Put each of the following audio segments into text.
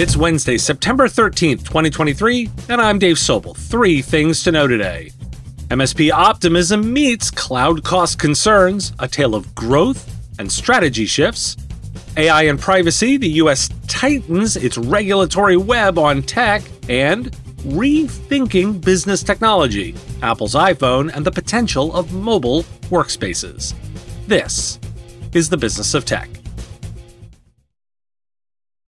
It's Wednesday, September 13th, 2023, and I'm Dave Sobel. Three things to know today. MSP optimism meets cloud cost concerns, a tale of growth and strategy shifts. AI and privacy, the US tightens its regulatory web on tech, and rethinking business technology, Apple's iPhone, and the potential of mobile workspaces. This is the business of tech.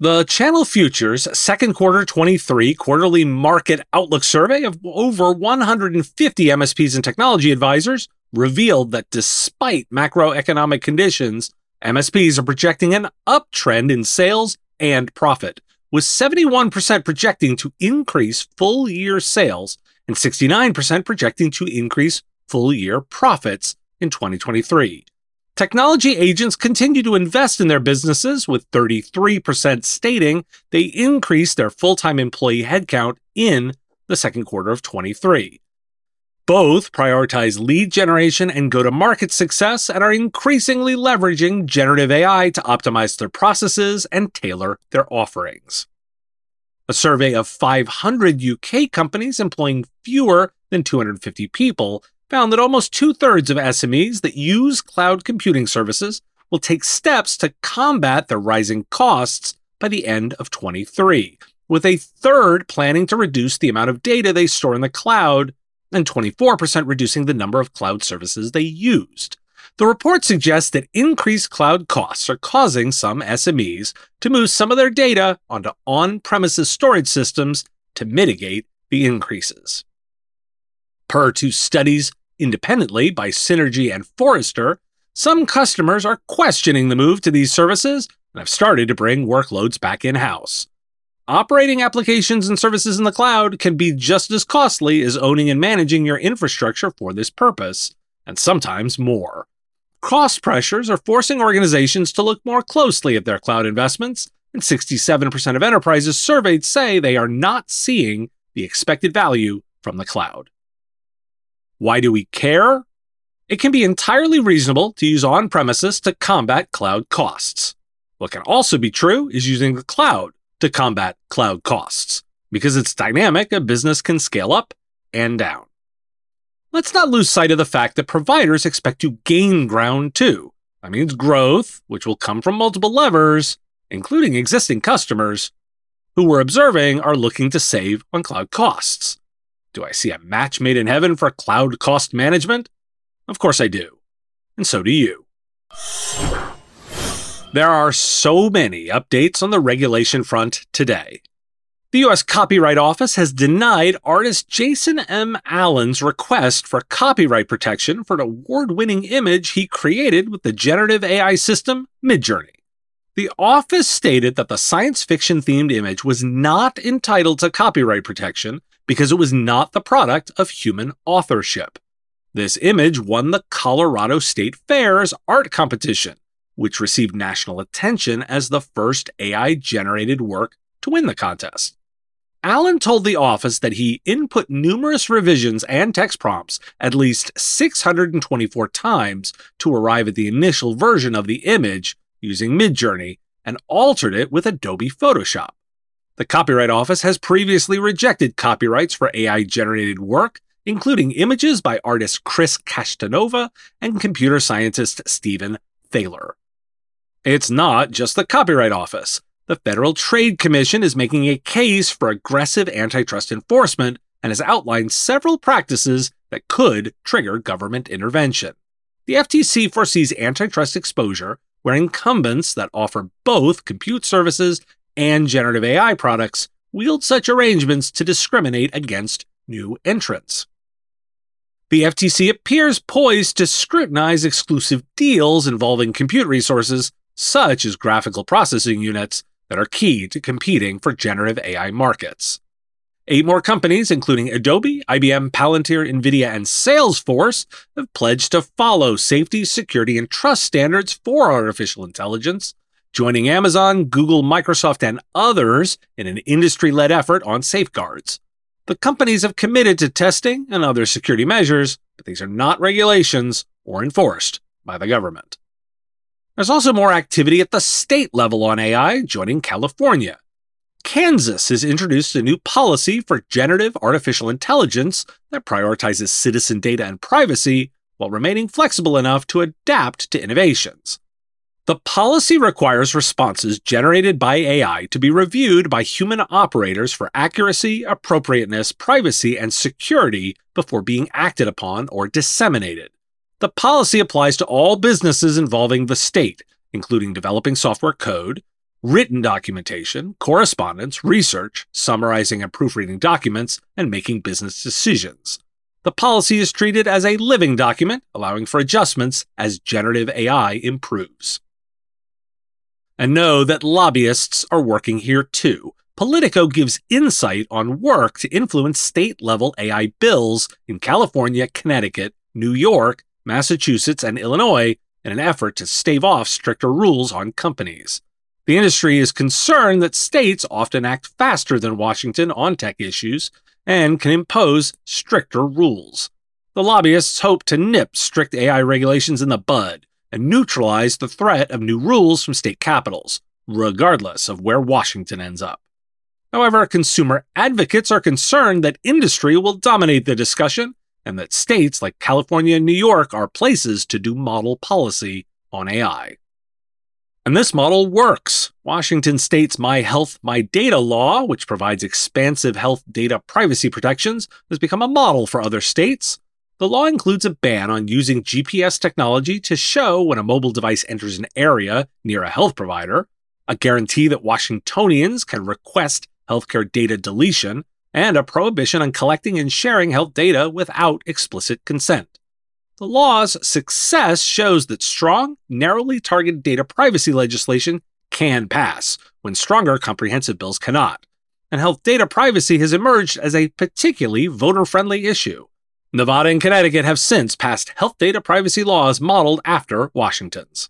The Channel Futures second quarter 23 quarterly market outlook survey of over 150 MSPs and technology advisors revealed that despite macroeconomic conditions, MSPs are projecting an uptrend in sales and profit, with 71% projecting to increase full year sales and 69% projecting to increase full year profits in 2023. Technology agents continue to invest in their businesses, with 33% stating they increased their full time employee headcount in the second quarter of 23. Both prioritize lead generation and go to market success and are increasingly leveraging generative AI to optimize their processes and tailor their offerings. A survey of 500 UK companies employing fewer than 250 people found that almost two thirds of SMEs that use cloud computing services will take steps to combat the rising costs by the end of 23, with a third planning to reduce the amount of data they store in the cloud and 24% reducing the number of cloud services they used. The report suggests that increased cloud costs are causing some SMEs to move some of their data onto on premises storage systems to mitigate the increases. Per two studies independently by Synergy and Forrester, some customers are questioning the move to these services and have started to bring workloads back in house. Operating applications and services in the cloud can be just as costly as owning and managing your infrastructure for this purpose, and sometimes more. Cost pressures are forcing organizations to look more closely at their cloud investments, and 67% of enterprises surveyed say they are not seeing the expected value from the cloud. Why do we care? It can be entirely reasonable to use on premises to combat cloud costs. What can also be true is using the cloud to combat cloud costs. Because it's dynamic, a business can scale up and down. Let's not lose sight of the fact that providers expect to gain ground too. That means growth, which will come from multiple levers, including existing customers, who we're observing are looking to save on cloud costs. Do I see a match made in heaven for cloud cost management? Of course I do. And so do you. There are so many updates on the regulation front today. The U.S. Copyright Office has denied artist Jason M. Allen's request for copyright protection for an award winning image he created with the generative AI system Midjourney. The office stated that the science fiction themed image was not entitled to copyright protection because it was not the product of human authorship. This image won the Colorado State Fair's art competition, which received national attention as the first AI generated work to win the contest. Allen told the office that he input numerous revisions and text prompts at least 624 times to arrive at the initial version of the image using Midjourney and altered it with Adobe Photoshop. The Copyright Office has previously rejected copyrights for AI generated work, including images by artist Kris Kashtanova and computer scientist Stephen Thaler. It's not just the Copyright Office. The Federal Trade Commission is making a case for aggressive antitrust enforcement and has outlined several practices that could trigger government intervention. the FTC foresees antitrust exposure where incumbents that offer both compute services and generative AI products wield such arrangements to discriminate against new entrants. The FTC appears poised to scrutinize exclusive deals involving compute resources, such as graphical processing units, that are key to competing for generative AI markets. Eight more companies, including Adobe, IBM, Palantir, NVIDIA, and Salesforce, have pledged to follow safety, security, and trust standards for artificial intelligence, joining Amazon, Google, Microsoft, and others in an industry led effort on safeguards. The companies have committed to testing and other security measures, but these are not regulations or enforced by the government. There's also more activity at the state level on AI, joining California. Kansas has introduced a new policy for generative artificial intelligence that prioritizes citizen data and privacy while remaining flexible enough to adapt to innovations. The policy requires responses generated by AI to be reviewed by human operators for accuracy, appropriateness, privacy, and security before being acted upon or disseminated. The policy applies to all businesses involving the state, including developing software code, written documentation, correspondence, research, summarizing and proofreading documents, and making business decisions. The policy is treated as a living document, allowing for adjustments as generative AI improves. And know that lobbyists are working here too. Politico gives insight on work to influence state level AI bills in California, Connecticut, New York, Massachusetts, and Illinois in an effort to stave off stricter rules on companies. The industry is concerned that states often act faster than Washington on tech issues and can impose stricter rules. The lobbyists hope to nip strict AI regulations in the bud and neutralize the threat of new rules from state capitals, regardless of where Washington ends up. However, consumer advocates are concerned that industry will dominate the discussion and that states like California and New York are places to do model policy on AI. And this model works. Washington state's My Health, My Data law, which provides expansive health data privacy protections, has become a model for other states. The law includes a ban on using GPS technology to show when a mobile device enters an area near a health provider, a guarantee that Washingtonians can request healthcare data deletion, and a prohibition on collecting and sharing health data without explicit consent. The law's success shows that strong, narrowly targeted data privacy legislation can pass, when stronger comprehensive bills cannot. And health data privacy has emerged as a particularly voter friendly issue. Nevada and Connecticut have since passed health data privacy laws modeled after Washington's.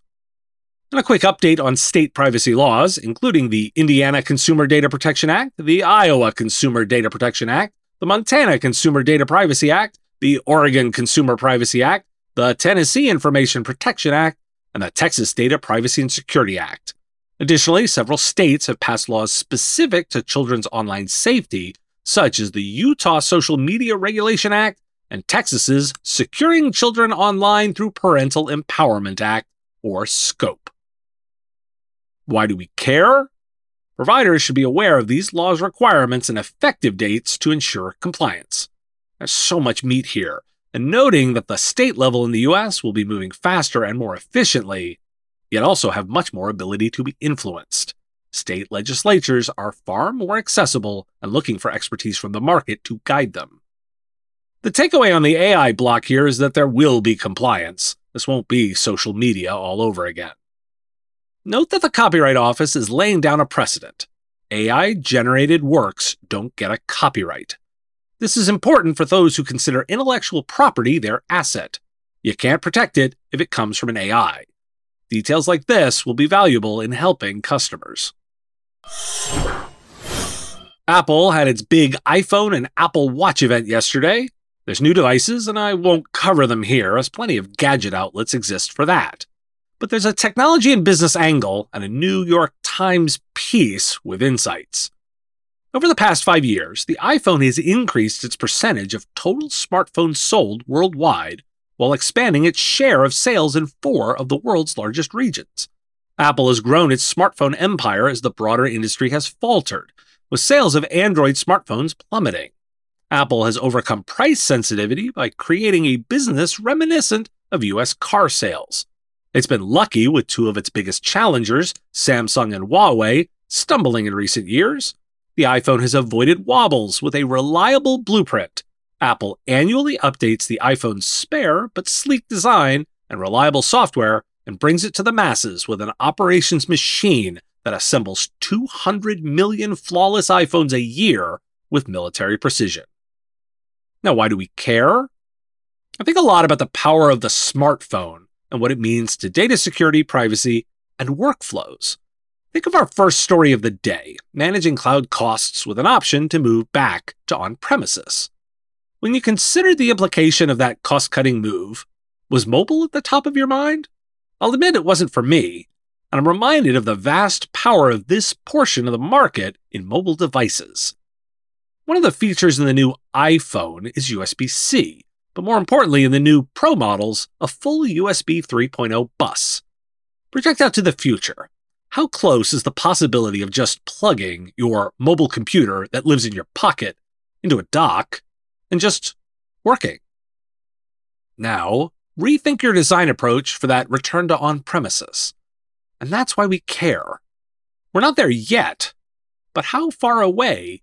And a quick update on state privacy laws, including the Indiana Consumer Data Protection Act, the Iowa Consumer Data Protection Act, the Montana Consumer Data Privacy Act, the Oregon Consumer Privacy Act, the Tennessee Information Protection Act, and the Texas Data Privacy and Security Act. Additionally, several states have passed laws specific to children's online safety, such as the Utah Social Media Regulation Act and Texas's Securing Children Online Through Parental Empowerment Act, or SCOPE. Why do we care? Providers should be aware of these laws' requirements and effective dates to ensure compliance. There's so much meat here, and noting that the state level in the US will be moving faster and more efficiently, yet also have much more ability to be influenced. State legislatures are far more accessible and looking for expertise from the market to guide them. The takeaway on the AI block here is that there will be compliance. This won't be social media all over again. Note that the Copyright Office is laying down a precedent. AI generated works don't get a copyright. This is important for those who consider intellectual property their asset. You can't protect it if it comes from an AI. Details like this will be valuable in helping customers. Apple had its big iPhone and Apple Watch event yesterday. There's new devices, and I won't cover them here, as plenty of gadget outlets exist for that. But there's a technology and business angle and a New York Times piece with insights. Over the past five years, the iPhone has increased its percentage of total smartphones sold worldwide while expanding its share of sales in four of the world's largest regions. Apple has grown its smartphone empire as the broader industry has faltered, with sales of Android smartphones plummeting. Apple has overcome price sensitivity by creating a business reminiscent of U.S. car sales. It's been lucky with two of its biggest challengers, Samsung and Huawei, stumbling in recent years. The iPhone has avoided wobbles with a reliable blueprint. Apple annually updates the iPhone's spare but sleek design and reliable software and brings it to the masses with an operations machine that assembles 200 million flawless iPhones a year with military precision. Now, why do we care? I think a lot about the power of the smartphone and what it means to data security, privacy, and workflows. Think of our first story of the day managing cloud costs with an option to move back to on premises. When you consider the implication of that cost cutting move, was mobile at the top of your mind? I'll admit it wasn't for me, and I'm reminded of the vast power of this portion of the market in mobile devices. One of the features in the new iPhone is USB C, but more importantly, in the new Pro models, a full USB 3.0 bus. Project out to the future. How close is the possibility of just plugging your mobile computer that lives in your pocket into a dock and just working? Now, rethink your design approach for that return to on premises. And that's why we care. We're not there yet, but how far away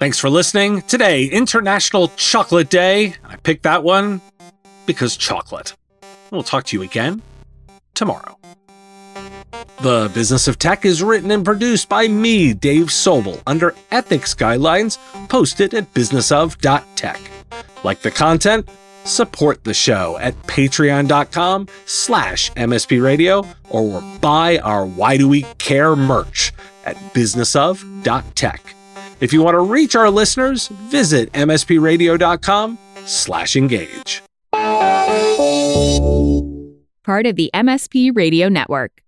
Thanks for listening. Today, International Chocolate Day. I picked that one because chocolate. We'll talk to you again tomorrow. The Business of Tech is written and produced by me, Dave Sobel, under ethics guidelines posted at businessof.tech. Like the content? Support the show at patreon.com slash mspradio or buy our Why Do We Care merch at businessof.tech. If you want to reach our listeners, visit mspradio.com slash engage part of the MSP Radio Network.